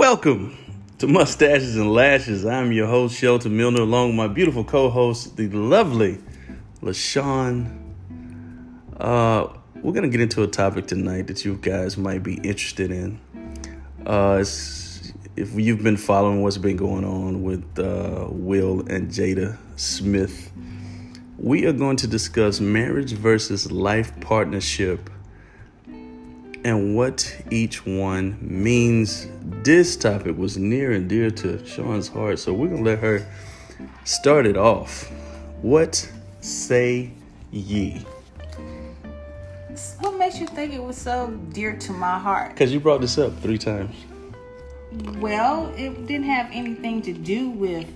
Welcome to Mustaches and Lashes. I'm your host, Shelton Milner, along with my beautiful co-host, the lovely LaShawn. Uh, we're gonna get into a topic tonight that you guys might be interested in. Uh, if you've been following what's been going on with uh, Will and Jada Smith, we are going to discuss marriage versus life partnership and what each one means. This topic was near and dear to Sean's heart, so we're going to let her start it off. What say ye? What makes you think it was so dear to my heart? Because you brought this up three times. Well, it didn't have anything to do with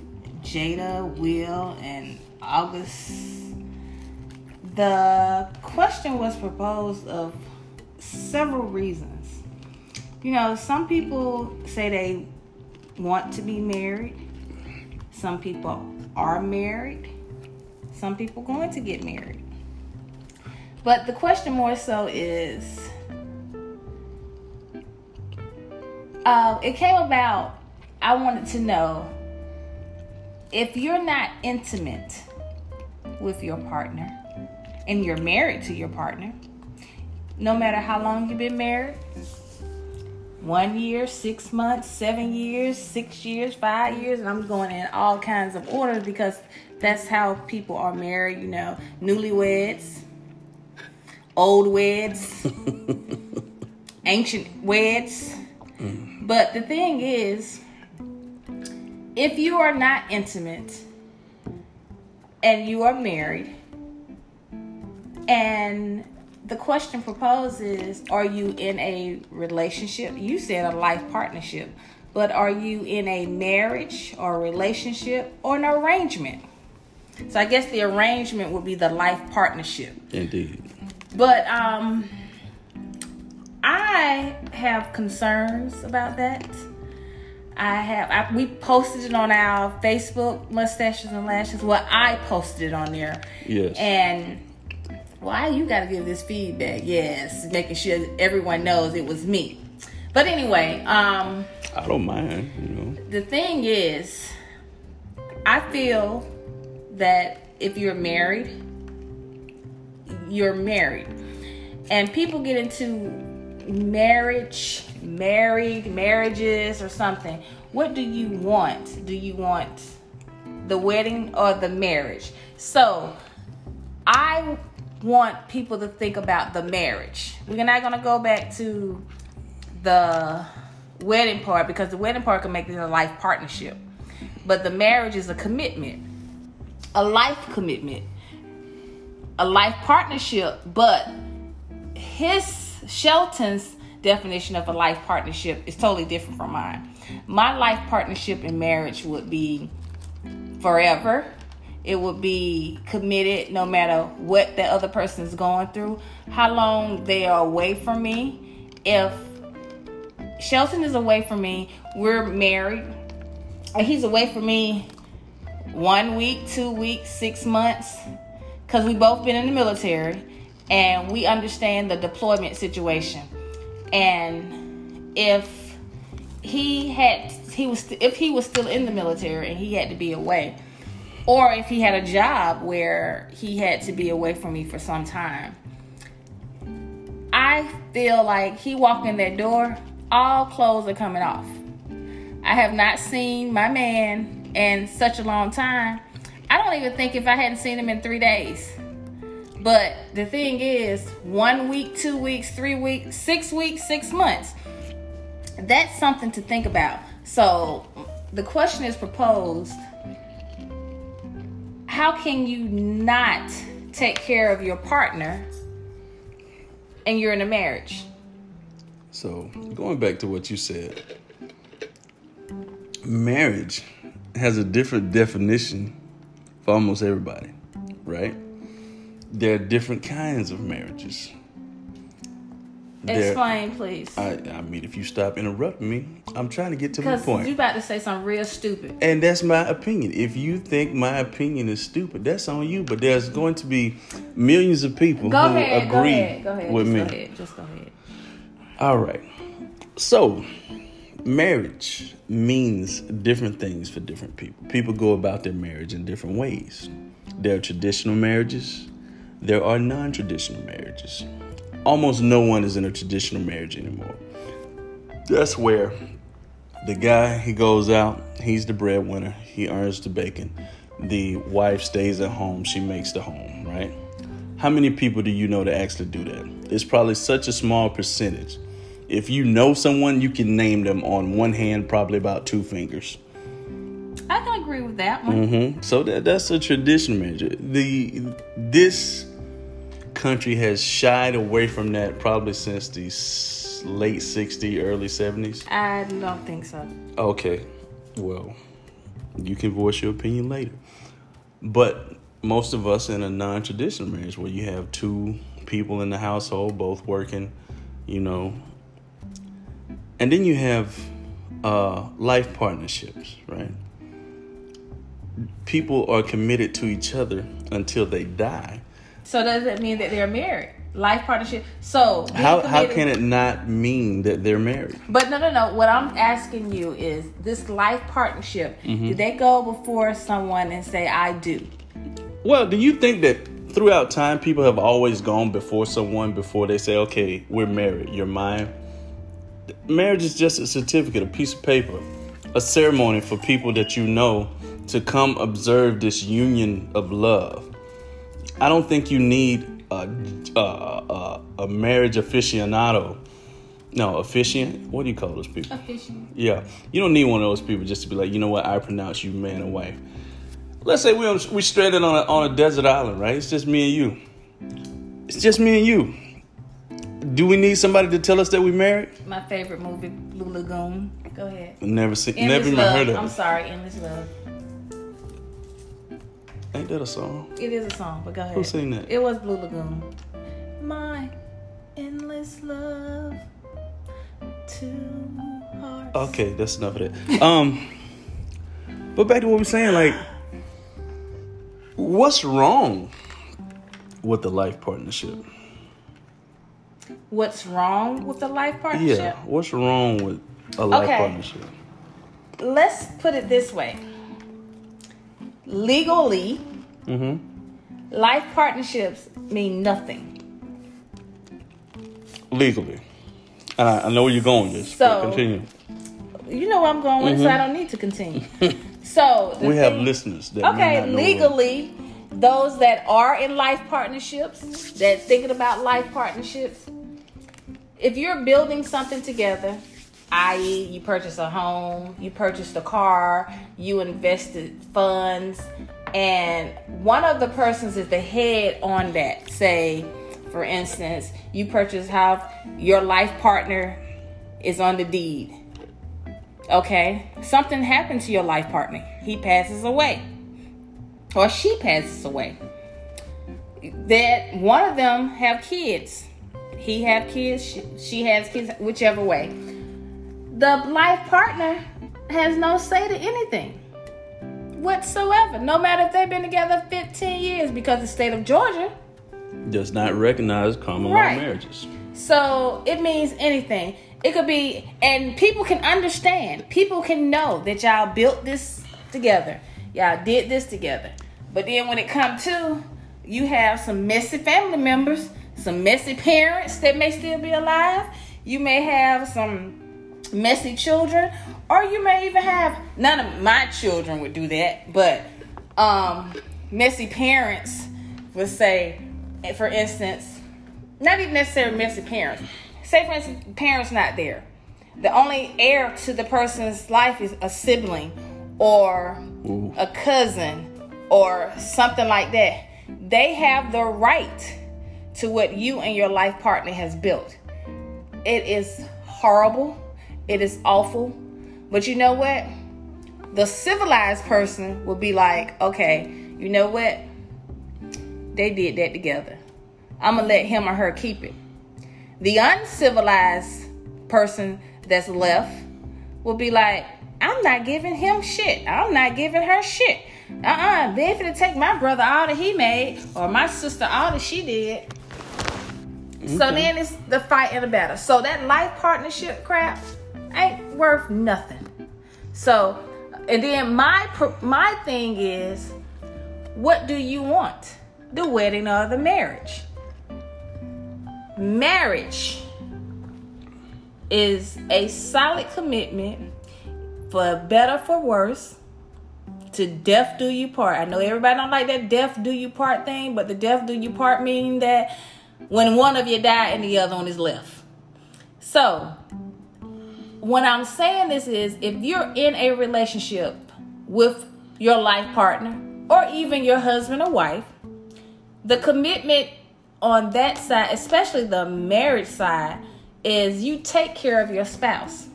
Jada, Will, and August. The question was proposed of several reasons. You know, some people say they want to be married. Some people are married. Some people going to get married. But the question more so is uh, it came about, I wanted to know if you're not intimate with your partner and you're married to your partner, no matter how long you've been married one year, six months, seven years, six years, five years, and I'm going in all kinds of orders because that's how people are married, you know, newlyweds, old weds, ancient weds. Mm. But the thing is, if you are not intimate and you are married and the question proposed is Are you in a relationship? You said a life partnership, but are you in a marriage or relationship or an arrangement? So I guess the arrangement would be the life partnership. Indeed. But um I have concerns about that. I have I, we posted it on our Facebook mustaches and lashes. Well, I posted it on there. Yes. And why you got to give this feedback? Yes, making sure everyone knows it was me. But anyway, um, I don't mind. You know, the thing is, I feel that if you're married, you're married, and people get into marriage, married, marriages, or something. What do you want? Do you want the wedding or the marriage? So, I want people to think about the marriage. We're not going to go back to the wedding part because the wedding part can make it a life partnership. But the marriage is a commitment, a life commitment, a life partnership. But his Shelton's definition of a life partnership is totally different from mine. My life partnership in marriage would be forever it would be committed no matter what the other person is going through, how long they are away from me. If Shelton is away from me, we're married, and he's away from me one week, two weeks, six months, because we both been in the military and we understand the deployment situation. And if he had he was if he was still in the military and he had to be away, or if he had a job where he had to be away from me for some time. I feel like he walked in that door, all clothes are coming off. I have not seen my man in such a long time. I don't even think if I hadn't seen him in three days. But the thing is, one week, two weeks, three weeks, six weeks, six months. That's something to think about. So the question is proposed how can you not take care of your partner and you're in a marriage? So, going back to what you said, marriage has a different definition for almost everybody, right? There are different kinds of marriages. Explain, please. I, I mean, if you stop interrupting me, I'm trying to get to my point. you about to say something real stupid. And that's my opinion. If you think my opinion is stupid, that's on you. But there's going to be millions of people go who ahead, agree go ahead, go ahead, with me. Go ahead. Just go ahead. All right. So, marriage means different things for different people. People go about their marriage in different ways. There are traditional marriages, there are non traditional marriages. Almost no one is in a traditional marriage anymore. That's where the guy, he goes out, he's the breadwinner, he earns the bacon. The wife stays at home, she makes the home, right? How many people do you know that actually do that? It's probably such a small percentage. If you know someone, you can name them on one hand, probably about two fingers. I can agree with that one. Mm-hmm. So that, that's a traditional marriage. The this country has shied away from that probably since the late '60s, early '70s. I don't think so. Okay, well, you can voice your opinion later. But most of us in a non-traditional marriage where you have two people in the household, both working, you know, and then you have uh, life partnerships, right? People are committed to each other until they die. So does it mean that they're married? Life partnership. So How how can it not mean that they're married? But no, no, no. What I'm asking you is this life partnership. Mm-hmm. Do they go before someone and say "I do"? Well, do you think that throughout time people have always gone before someone before they say, "Okay, we're married. You're mine." Marriage is just a certificate, a piece of paper, a ceremony for people that you know to come observe this union of love. I don't think you need a a, a, a marriage aficionado. No, officiant. What do you call those people? Official. Yeah, you don't need one of those people just to be like, you know what, I pronounce you man and wife. Let's say we on, we stranded on a, on a desert island, right? It's just me and you. It's just me and you. Do we need somebody to tell us that we married? My favorite movie, Blue Lagoon. Go ahead. Never seen, Endless never even Love. heard of It. I'm sorry, Endless Love. Ain't that a song? It is a song, but go ahead. Who sang that? It was Blue Lagoon. My endless love, two hearts. Okay, that's enough of that. Um, but back to what we're saying, like, what's wrong with the life partnership? What's wrong with the life partnership? Yeah, what's wrong with a life Okay. partnership? Let's put it this way. Legally, Mm-hmm. life partnerships mean nothing. Legally, and I, I know where you're going with this. So- continue. You know where I'm going with, so I don't need to continue. so Mm-hmm. We have listeners Okay, legally, those that are in life partnerships, that thinking about life partnerships, if you're building something together, i.e., you purchase a home, you purchased a car, you invested funds, and one of the persons is the head on that. Say, for instance, you purchase house, your life partner is on the deed. Okay, something happened to your life partner. He passes away or she passes away. That one of them have kids. He have kids, she, she has kids, whichever way. The life partner has no say to anything whatsoever. No matter if they've been together 15 years because the state of Georgia Does not recognize common Right. law marriages. so it means anything. It could be, and people can understand. People can know that y'all built this together. Y'all did this together. But then when it comes to, you have some messy family members, some messy parents that may still be alive. You may have some messy children, or you may even have none of my children would do that, but um, messy parents would say, for instance, not even necessarily messy parents. Say, for instance, parents not there. The only heir to the person's life is a sibling or Ooh. a cousin or something like that. They have the right to what you and your life partner has built. It is horrible. It is awful. But you know what? The civilized person will be like, okay, you know what? They did that together. I'm gonna let him or her keep it. The uncivilized person that's left will be like, I'm not giving him shit. I'm not giving her shit. Uh-uh. They finna take my brother all that he made or my sister all that she did. So then it's the fight and the battle. So that life partnership crap, ain't worth nothing. So, and then my my thing is, what do you want? The wedding or the marriage? Marriage is a solid commitment for better for worse to death do you part. I know everybody don't like that death do you part thing, but the death do you part meaning that when one of you die and the other one is left. So, what I'm saying this is if you're in a relationship with your life partner or even your husband or wife, the commitment on that side, especially the marriage side, is you take care of your spouse.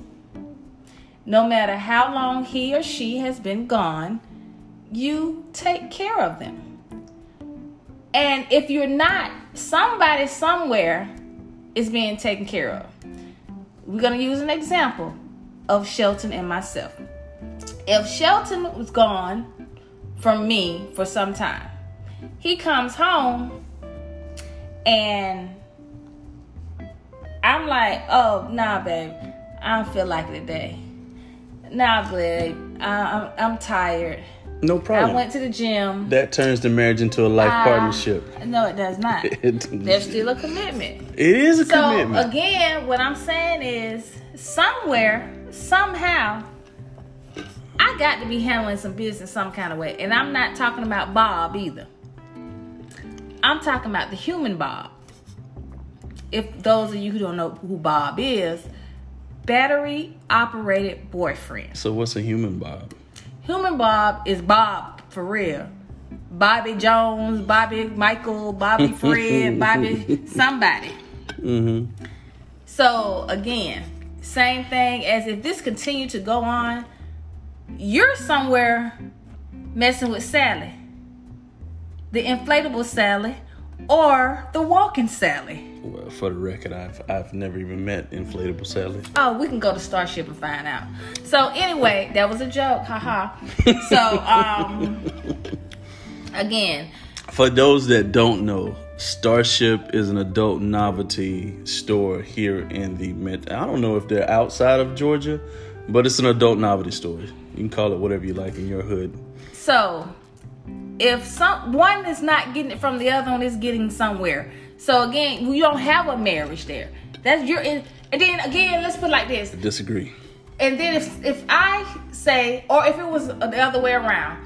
No matter how long he or she has been gone, you take care of them. And if you're not, somebody somewhere is being taken care of. We're going to use an example of Shelton and myself. If Shelton was gone from me for some time, he comes home and I'm like, oh, nah, babe, I don't feel like it today. Nah, babe, I'm, I'm tired. No problem. I went to the gym. That turns the marriage into a life I- partnership. No, it does not. There's still a commitment. It is a So commitment. again, what I'm saying is somewhere, somehow, I got to be handling some business some kind of way. And I'm not talking about Bob either. I'm talking about the human Bob. If those of you who don't know who Bob is, battery operated boyfriend. so what's a human Bob? Human Bob is Bob for real. Bobby Jones, Bobby Michael, Bobby Fred, Bobby somebody. Mm-hmm. So again, same thing as if this continued to go on, you're somewhere messing with Sally, the inflatable Sally, or the walking Sally. Well, for the record, I've I've never even met inflatable Sally. Oh, we can go to Starship and find out. So anyway, that was a joke, haha. So um, again, For those that don't know, Starship is an adult novelty store here in the mid. I don't know if they're outside of Georgia, but it's an adult novelty store. You can call it whatever you like in your hood. So if some one is not getting it from the other one is getting somewhere. So again, we don't have a marriage there. That's your in and then again, let's put it like this. Disagree. And then if if I say, or if it was the other way around,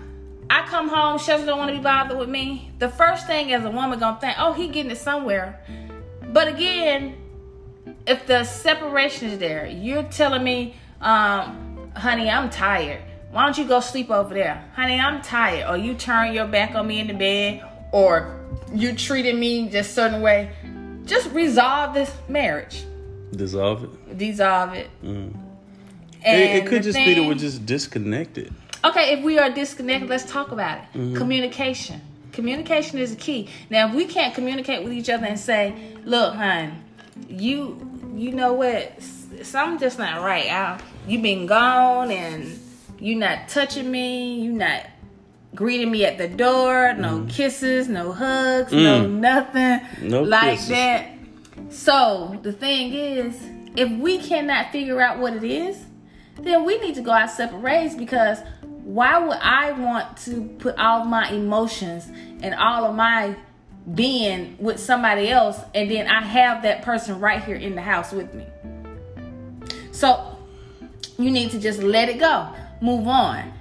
I come home, Shelton don't want to be bothered with me. The first thing as a woman gonna think, oh, he getting it somewhere. But again, if the separation is there, you're telling me, um, honey, I'm tired. Why don't you go sleep over there? Honey, I'm tired. Or you turn your back on me in the bed, or you treated me just certain way. Just resolve this marriage. Dissolve it. Dissolve it. Mm. It, it could just be that we're just disconnected. Okay, if we are disconnected, let's talk about it. Mm-hmm. Communication. Communication is the key. Now, if we can't communicate with each other and say, "Look, hon, you you know what? Something just not right. I, you been gone and you not touching me. You're not greeting me at the door. No kisses, no hugs, no Mm. nothing No like kisses. that." So the thing is, if we cannot figure out what it is, then we need to go our separate ways because why would I want to put all of my emotions and all of my being with somebody else and then I have that person right here in the house with me? So you need to just let it go, move on.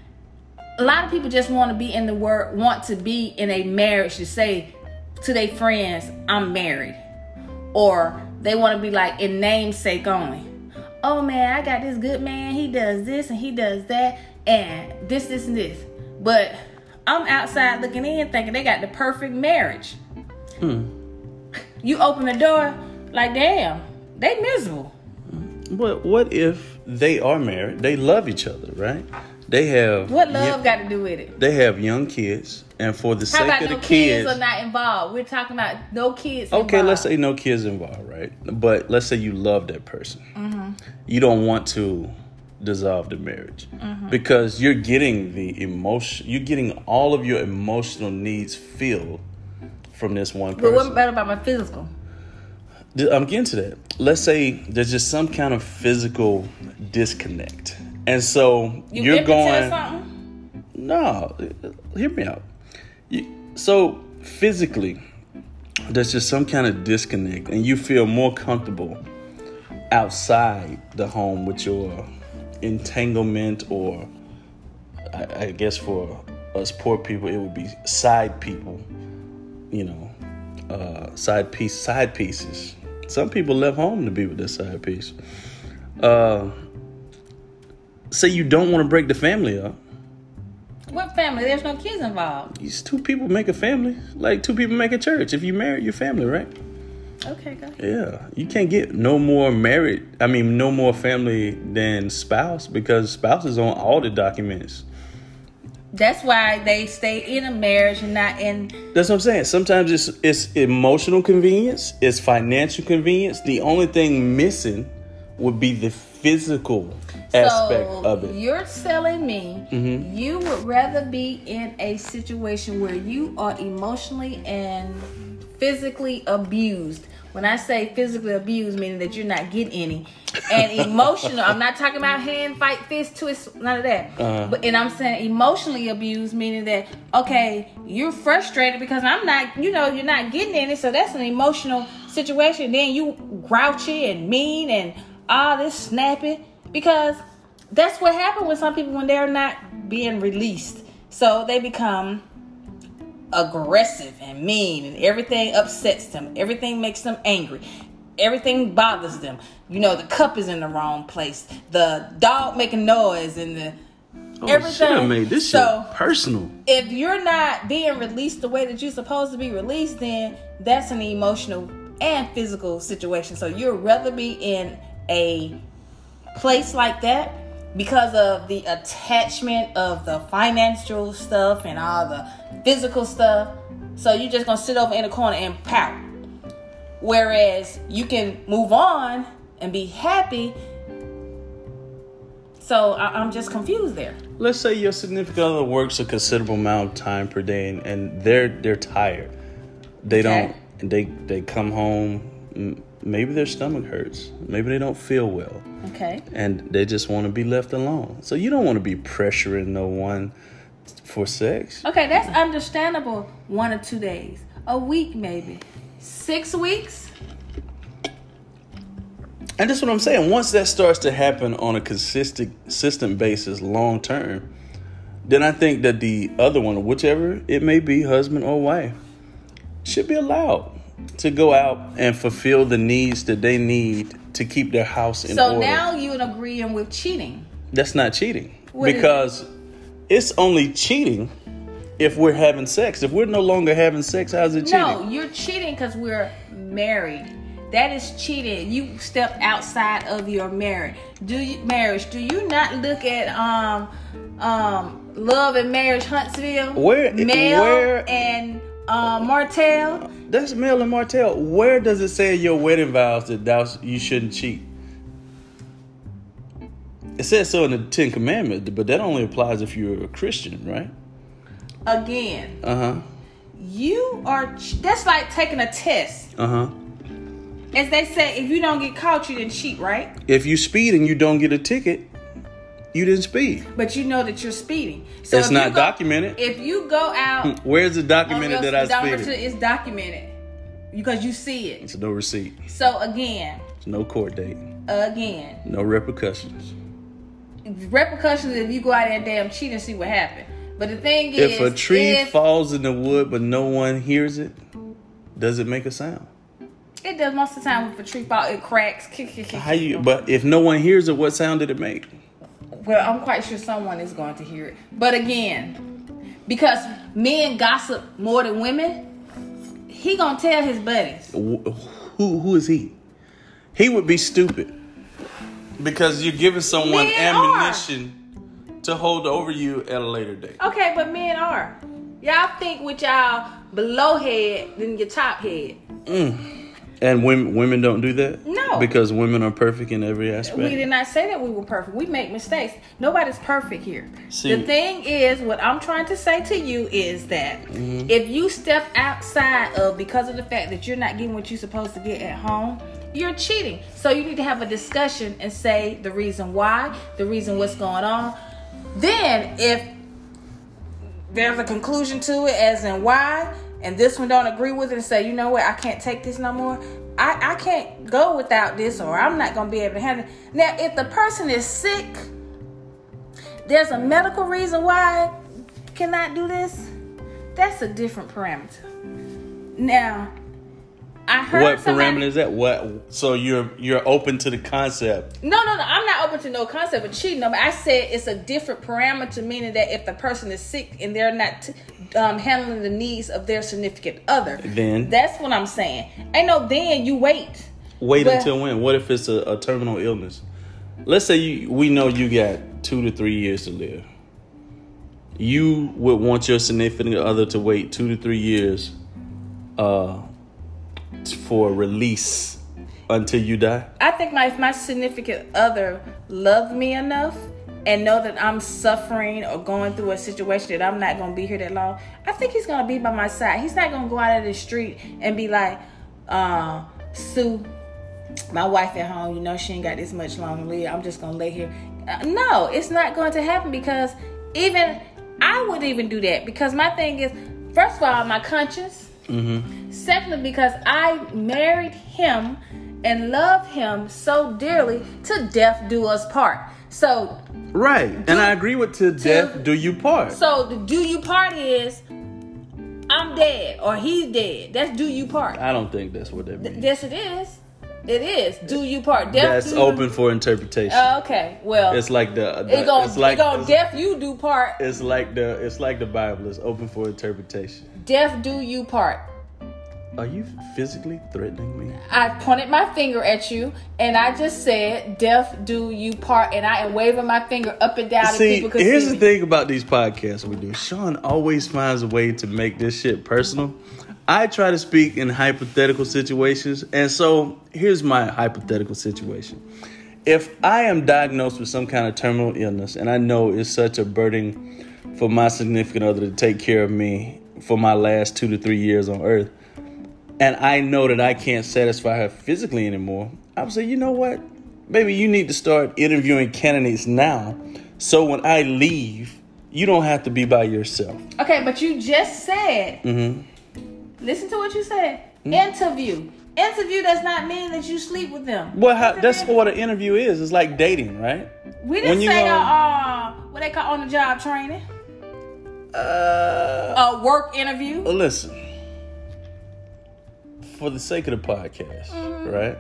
A lot of people just want to be in the word, want to be in a marriage to say to their friends, I'm married. Or they want to be like in namesake only. Oh man, I got this good man. He does this and he does that and this, this, and this. But I'm outside looking in thinking they got the perfect marriage. Hmm. You open the door, like, damn, they miserable. But what if they are married? They love each other, right? They have What love young- got to do with it? they have young kids, and for the How sake about of no the kids, kids, are not involved? We're talking about no kids. okay, involved. let's say no kids involved, right? But let's say you love that person, Mm-hmm. you don't want to dissolve the marriage Mm-hmm. because you're getting the emotion, you're getting all of your emotional needs filled from this one person. But what about my physical? I'm getting to that. Let's say there's just some kind of physical disconnect, and so You you're going. No, hear me out. You, so physically, there's just some kind of disconnect, and you feel more comfortable outside the home with your entanglement, or I, I guess for us poor people, it would be side people. You know, uh, side piece, side pieces. Some people left home to be with this side piece. Uh, say you don't want to break the family up. What family? There's no kids involved. These two people make a family. Like two people make a church. If you marry, your family, right? Okay, go. Yeah. You can't get no more married. I mean, no more family than spouse because spouse is on all the documents. That's why they stay in a marriage and not in. That's what I'm saying. Sometimes it's it's emotional convenience, it's financial convenience. The only thing missing would be the physical aspect so of it. Mm-hmm. you're telling me you would rather be in a situation where you are emotionally and physically abused. When I say physically abused, meaning that you're not getting any, and emotional. I'm not talking about hand, fight, fist, twist, none of that. Uh-huh. But and I'm saying emotionally abused, meaning that okay, you're frustrated because I'm not, you know, you're not getting any. So that's an emotional situation. Then you grouchy and mean and all this snappy because that's what happened with some people when they're not being released. So they become aggressive and mean and everything upsets them. Everything makes them angry. Everything bothers them. You know, the cup is in the wrong place. The dog making noise and the Oh, everything. shit, I made this So- personal. if you're not being released the way that you're supposed to be released, then that's an emotional and physical situation. So you'd rather be in a place like that because of the attachment of the financial stuff and all the physical stuff. So you're just gonna sit over in the corner and pout. Whereas you can move on and be happy. So I- I'm just confused there. Let's say your significant other works a considerable amount of time per day, and, and they're they're tired. They Okay. don't. They they come home. Mm, Maybe their stomach hurts. Maybe they don't feel well, Okay. and they just want to be left alone. So you don't want to be pressuring no one for sex. Okay, that's understandable. One or two days, a week maybe, six weeks. And that's what I'm saying. Once that starts to happen on a consistent, consistent basis, long term, then I think that the other one, whichever it may be, husband or wife, should be allowed to go out and fulfill the needs that they need to keep their house in So order. So now you're agreeing with cheating. that's not cheating What is it? because it's only cheating if we're having sex. If we're no longer having sex, how's it cheating? No, you're cheating because we're married. That is cheating. You step outside of your marriage. Do you marriage? Do you not look at um um Love and Marriage Huntsville? Where- Mel where- and um Martell? That's Mel and Martell. Where does it say in your wedding vows that thou you shouldn't cheat? It says so in the Ten Commandments, but that only applies if you're a Christian, right? Again, Uh huh. you are. That's like taking a test. Uh huh. As they say, if you don't get caught, you didn't cheat, right? If you speed and you don't get a ticket, you didn't speed. But you know that you're speeding. So It's not go- documented. If you go out, Where's the documented that I speeded? it's documented because you see it. It's no receipt. So again, It's no court date. again, No repercussions. repercussions if you go out there and damn cheat and see what happened. But the thing is, If a tree if- falls in the wood but no one hears it, does it make a sound? it does most of the time. If a tree fall, it cracks. How you? But if no one hears it, what sound did it make? Well, I'm quite sure someone is going to hear it. But again, because men gossip more than women, he gonna tell his buddies. Who who is he? He would be stupid because you're giving someone Men are. ammunition to hold over you at a later date. Okay, but men are. Y'all think with y'all below head than your top head. Mm. And women women don't do that? No. Because women are perfect in every aspect. We did not say that we were perfect. We make mistakes. Nobody's perfect here. See- the thing is, what I'm trying to say to you is that Mm-hmm. if you step outside of because of the fact that you're not getting what you're supposed to get at home, you're cheating. So you need to have a discussion and say the reason why, the reason what's going on. Then if there's a conclusion to it as in why and this one don't agree with it and say you know what? I can't take this no more. I, I can't go without this or i'm not to be able to handle it. Now if the person is sick there's a medical reason why cannot do this? That's a different parameter. Now i heard what somebody- parameter is that? What so you're you're open to the concept. No, no, no. I'm not open to no concept of cheating. No, but I said it's a different parameter, meaning that if the person is sick and they're not um, handling the needs of their significant other, Then? that's what I'm saying. Ain't no then. You wait. Wait But- until when? What if it's a, a terminal illness? Let's say you we know you got two to three years to live. You would want your significant other to wait two to three years uh for release until you die. I think my my significant other loved me enough and know that I'm suffering or going through a situation that I'm not gonna be here that long, I think he's gonna be by my side. He's not gonna go out of the street and be like, uh, Sue, my wife at home, you know, she ain't got this much long to live. I'm just gonna lay here. Uh, no, it's not going to happen because even I wouldn't even do that because my thing is, first of all, my conscience. Secondly, because I married him and love him so dearly to death do us part. So, Right. And I agree with to death do you part. so the do you part is I'm dead or he's dead. That's do you part. I don't think that's what that means. Yes, it is. It is. Do you part? Death That's do open for interpretation. You, okay. Well, it's like the, the it gonna, it's like it gonna death you do part. it's like the it's like the Bible. It's open for interpretation. Death do you part. Are you physically threatening me? I pointed my finger at you and I just said, "Death do you part," and I am waving my finger up and down. See, here's see the me. thing about these podcasts we do. Sean always finds a way to make this shit personal. I try to speak in hypothetical situations, and so here's my hypothetical situation. If I am diagnosed with some kind of terminal illness, and I know it's such a burden for my significant other to take care of me for my last two to three years on earth, and I know that I can't satisfy her physically anymore, I would say, you know what? Maybe you need to start interviewing candidates now. So when I leave, you don't have to be by yourself. Okay, but you just said. Mm-hmm. Listen to what you said. Interview. Interview does not mean that you sleep with them. Well, how, that's what an interview is. It's like dating, right? we didn't when you say go- uh, uh, what they call on the job training. Uh, A work interview. listen. For the sake of the podcast, Mm-hmm. right?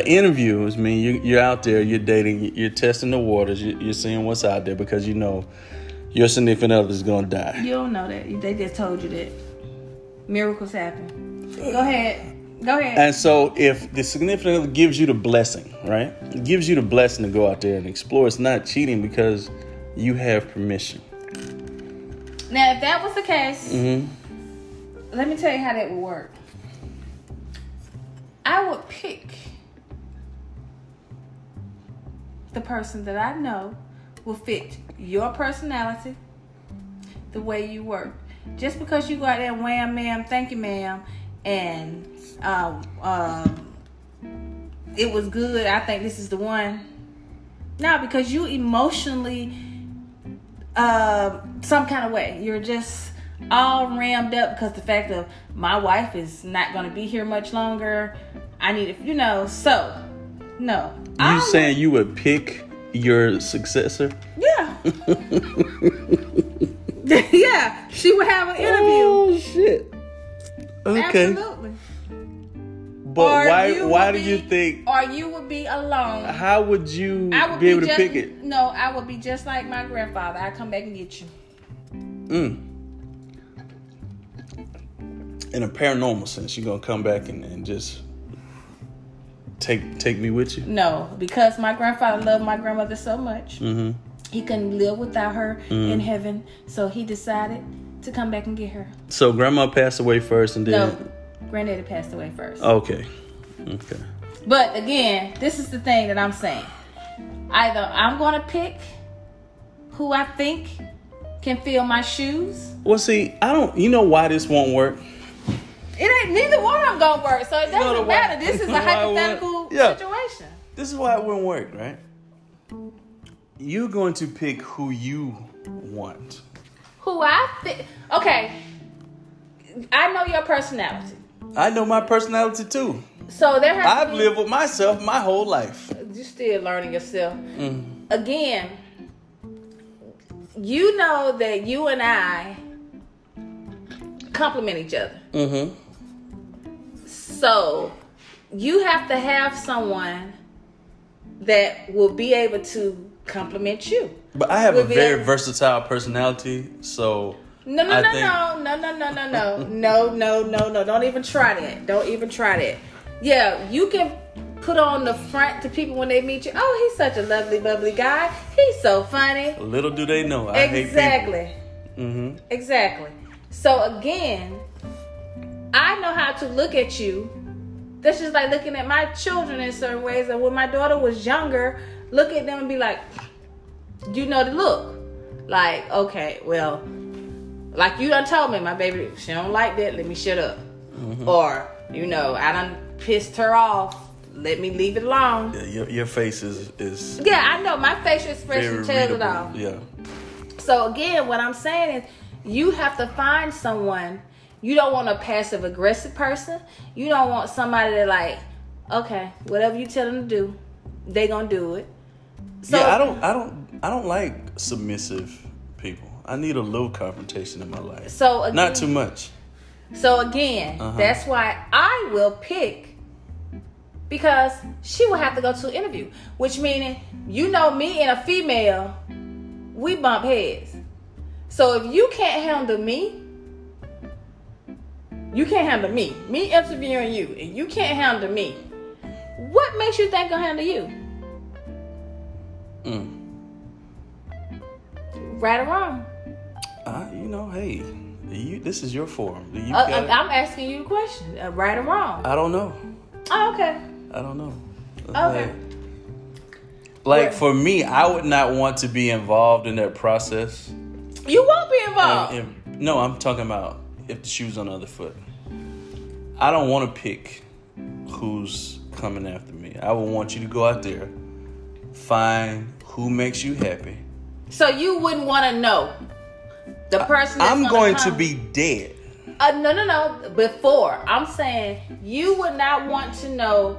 An interview is mean you, you're out there, you're dating, you're testing the waters, you, you're seeing what's out there because you know your significant other is going to die. You don't know that. They just told you that. Miracles happen. Go ahead. Go ahead. And so, if the significant other gives you the blessing, right? It gives you the blessing to go out there and explore. It's not cheating because you have permission. Now, if that was the case, hmm let me tell you how that would work. I would pick the person that I know will fit your personality, the way you work. Just because you go out there wham, ma'am, thank you, ma'am, and um, it was good. I think this is the one. No, because you emotionally uh, some kind of way. You're just all rammed up because the fact of my wife is not going to be here much longer. I need to, you know, so no. You I saying you would pick your successor? yeah. yeah, she would have an interview. Oh shit! Okay, Absolutely. but Or why? Why do you think? Or you would be alone. How would you I would be able to just, pick it? No, I would be just like my grandfather. I come back and get you. Mm. In a paranormal sense, you're gonna come back and, and just take take me with you. No, because my grandfather loved my grandmother so much. Mm-hmm. He couldn't live without her in heaven, so he decided to come back and get her. So grandma passed away first, and then No, granddaddy passed away first. okay, Okay. But again, this is the thing that I'm saying. Either I'm gonna pick who I think can fill my shoes. Well, see, I don't. You know why this won't work? It ain't neither one of them gonna work, so it doesn't the matter. why- This is a why it won't- hypothetical Yeah. situation. This is why it wouldn't work, right? You're going to pick who you want. Who I think? Okay, I know your personality, I know my personality too. so there has I've be, lived with myself my whole life. You're still learning yourself. Mm. Again, you know that you and I complement each other. Mm-hmm. So you have to have someone that will be able to compliment you. But I have a Would be very a- versatile personality, so No, no, I no, think- no, no, no, no, no, no, no, no, no, no. Don't even try that. Don't even try that. Yeah, you can put on the front to people when they meet you. Oh, he's such a lovely, bubbly guy. He's so funny. little do they know I exactly. Mm-hmm. Exactly. So again, I know how to look at you. That's just like looking at my children in certain ways. And when my daughter was younger, look at them and be like, you know the look. Like, okay, well, like you done told me, my baby, she don't like that. Let me shut up. Or, you know, I done pissed her off. Let me leave it alone. Yeah, your, your face is is Yeah, I know. My facial expression tells it all. Yeah. So again, what I'm saying is you have to find someone. You don't want a passive aggressive person. You don't want somebody that like, okay, whatever you tell them to do, they gonna do it. So yeah, I don't I don't I don't like submissive people. I need a little confrontation in my life. So again, Not too much. So again, Uh-huh. that's why I will pick because she will have to go to an interview, which meaning you know me and a female, we bump heads. So if you can't handle me, you can't handle me. Me interviewing you, and you can't handle me. What makes you think I'll handle you? Mm. Right or wrong? Uh, you know, hey, you this is your forum. You Uh. I'm asking you a question. Uh, right or wrong? I don't know. Oh, okay. I don't know. Okay. Like, like for me, I would not want to be involved in that process. You won't be involved. And- and- no, I'm talking about if the shoe's on the other foot. I don't want to pick who's coming after me. I would want you to go out there, find who makes you happy. So you wouldn't want to know the person. That's I'm gonna to be dead. Uh, no, no, no. Before I'm saying you would not want to know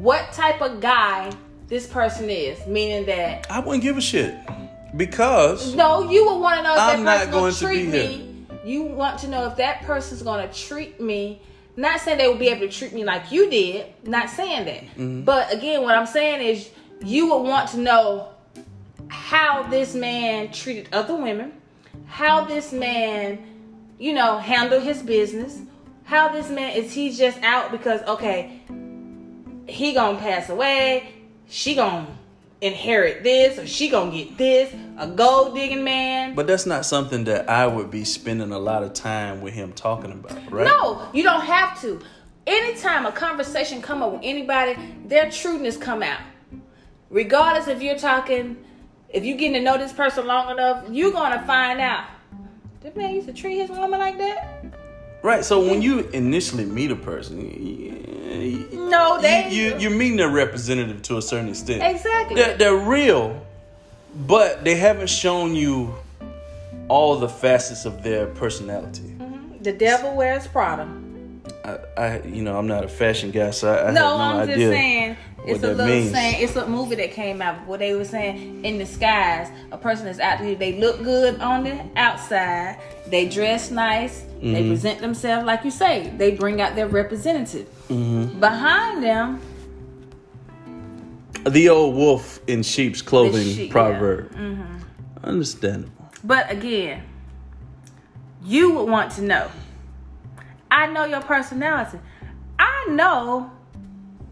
what type of guy this person is. Meaning that I wouldn't give a shit because no, you would want to know if I'm not that person's going gonna to treat me. You want to know if that person's gonna treat me. Not saying they will be able to treat me like you did. Not saying that. Mm-hmm. But again, what I'm saying is you would want to know how this man treated other women, how this man, you know, handled his business, how this man is he just out because okay, he gonna pass away, she gonna inherit this, or she gonna get this, a gold digging man. But that's not something that I would be spending a lot of time with him talking about, right? No, you don't have to. Anytime a conversation come up with anybody, their truthness come out. Regardless if you're talking, if you're getting to know this person long enough, you're gonna find out. This man used to treat his woman like that. Right. So when you initially meet a person, you, No, they you, you're meeting a representative to a certain extent. exactly. They're, they're real, but they haven't shown you all the facets of their personality. Mm-hmm. the devil wears Prada. I, I, you know, I'm not a fashion guy, so I, I No, have no I'm idea. just saying it's what a little means. saying. It's a movie that came out where they were saying in disguise, a person is out there. They look good on the outside. They dress nice. Mm-hmm. They present themselves like you say. They bring out their representative. Mm-hmm. Behind them, The old wolf in sheep's clothing sheep, yeah. proverb. Mm-hmm. Understandable. but again, you would want to know. I know your personality. I know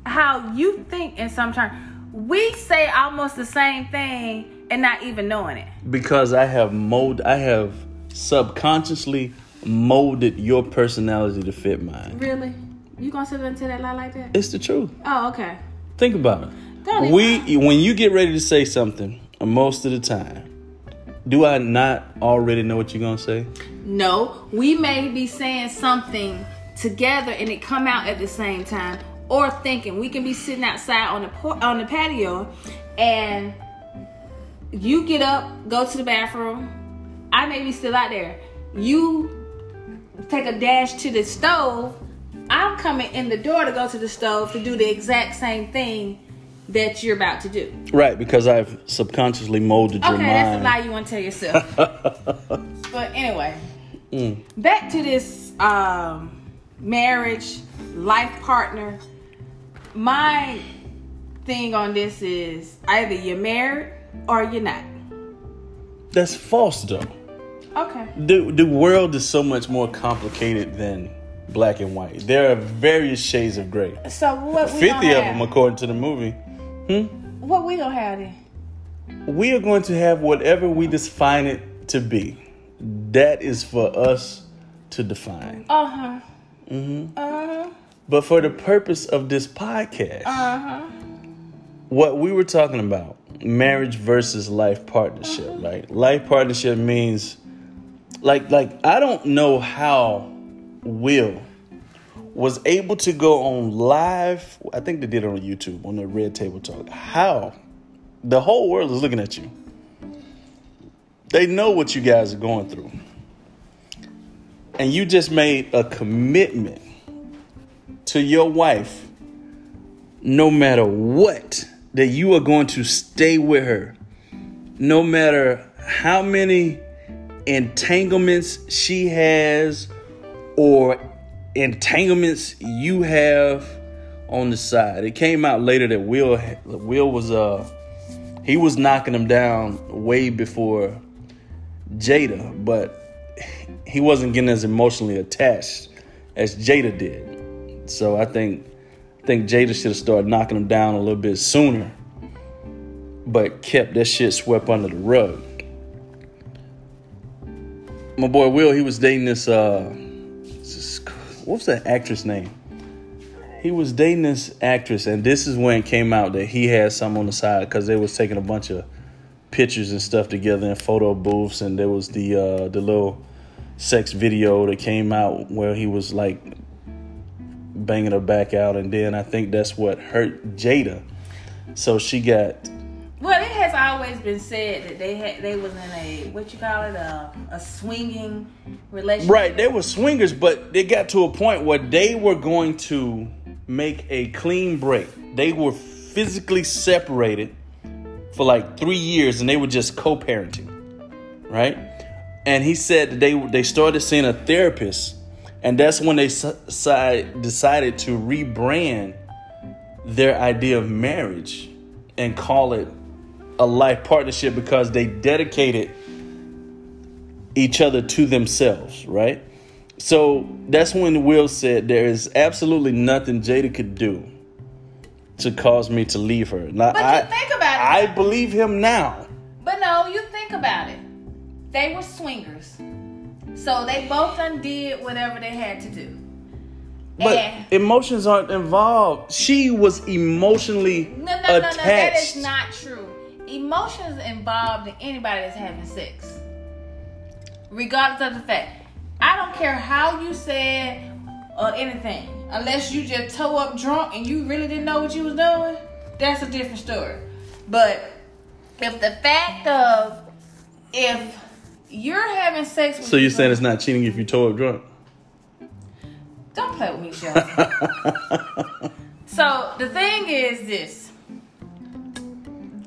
how you think in some terms. We say almost the same thing and not even knowing it. Because I have mold, I have subconsciously molded your personality to fit mine. Really? You gonna sit there and tell that lie like that? It's the truth. Oh, okay. Think about it. Don't even We when you get ready to say something, most of the time, do I not already know what you're gonna say? No, we may be saying something together and it come out at the same time, or thinking we can be sitting outside on the por- on the patio, and you get up, go to the bathroom. I may be still out there. You take a dash to the stove. I'm coming in the door to go to the stove to do the exact same thing that you're about to do. Right, because I've subconsciously molded your mind. Okay, that's a lie you want to tell yourself. but anyway, Mm. back to this um, marriage, life partner. My thing on this is either you're married or you're not. That's false, though. Okay. The the world is so much more complicated than black and white. There are various shades of gray. So what we Fifty of them, according to the movie. Hmm. What we gonna have then? We are going to have whatever we define it to be. That is for us to define. Uh huh. Mm-hmm. Uh huh. But for the purpose of this podcast, Uh huh. what we were talking about, marriage versus life partnership, right? Life partnership means like like I don't know how Will was able to go on live. I think they did it on YouTube on the Red Table Talk. How the whole world is looking at you. They know what you guys are going through. And you just made a commitment to your wife no matter what, that you are going to stay with her. No matter how many entanglements she has or entanglements you have on the side. It came out later that Will Will was uh he was knocking him down way before Jada, but he wasn't getting as emotionally attached as Jada did. So I think I think Jada should have started knocking him down a little bit sooner, but kept that shit swept under the rug. My boy Will, he was dating this uh, what's that actress name? He was dating this actress, and this is when it came out that he had some on the side because they was taking a bunch of pictures and stuff together in photo booths, and there was the uh, the little sex video that came out where he was like banging her back out, and then I think that's what hurt Jada. So she got Well, it has always been said that they had they was in a what you call it a a swinging relationship. right. They were swingers, but they got to a point where they were going to make a clean break. They were physically separated for like three years, and they were just co-parenting, right? And he said that they they started seeing a therapist, and that's when they decided to rebrand their idea of marriage and call it a life partnership because they dedicated each other to themselves, right? So that's when Will said there is absolutely nothing Jada could do to cause me to leave her. Now, But you I, think about it. I believe him now. But no, you think about it. They were swingers. So they both undid whatever they had to do. But And- emotions aren't involved. She was emotionally No, no, no, no, attached. that is not true. Emotions involved in anybody that's having sex. Regardless of the fact. I don't care how you said or anything. Unless you just toe up drunk and you really didn't know what you was doing, that's a different story. But if the fact of if you're having sex with so you're saying it's not cheating if you toe up drunk? Don't play with me, Shelton. so the thing is this.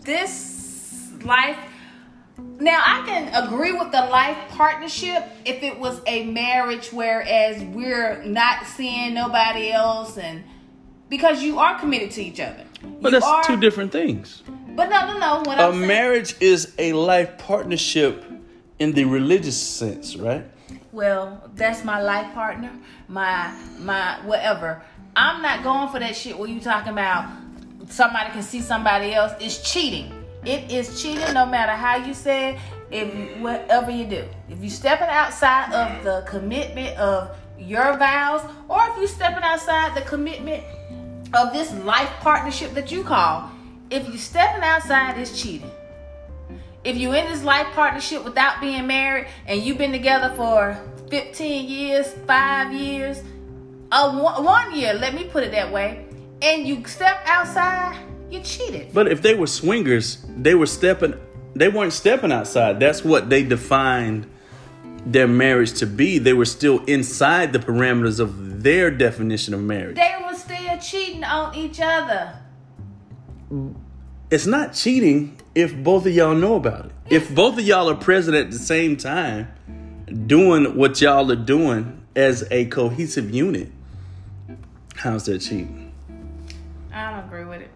This life now I can agree with the life partnership if it was a marriage whereas we're not seeing nobody else and because you are committed to each other. But You that's are- two different things. But no, no, no. What A I'm saying- marriage is a life partnership in the religious sense, right? well, that's my life partner, my my whatever. I'm not going for that shit where you talking about somebody can see somebody else. It's cheating. It is cheating no matter how you say it, if whatever you do. If you stepping outside of the commitment of your vows, or if you're stepping outside the commitment of this life partnership that you call, if you're stepping outside, it's cheating. If you're in this life partnership without being married and you've been together for 15 years, five years, a one, one year, let me put it that way, and you step outside, you cheated. But if they were swingers, they were stepping. They weren't stepping outside. That's what they defined their marriage to be. They were still inside the parameters of their definition of marriage. They were still cheating on each other. It's not cheating if both of y'all know about it. If both of y'all are present at the same time, doing what y'all are doing as a cohesive unit, how's that cheating? I don't agree with it.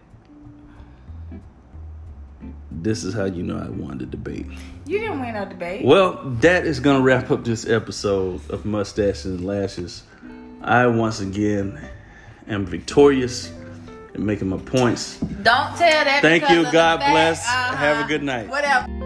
This is how you know I won the debate. You didn't win no debate. Well, that is going to wrap up this episode of Mustaches and Lashes. I once again am victorious in making my points. Don't tell that. Thank you. God bless. uh-huh. Have a good night. Whatever.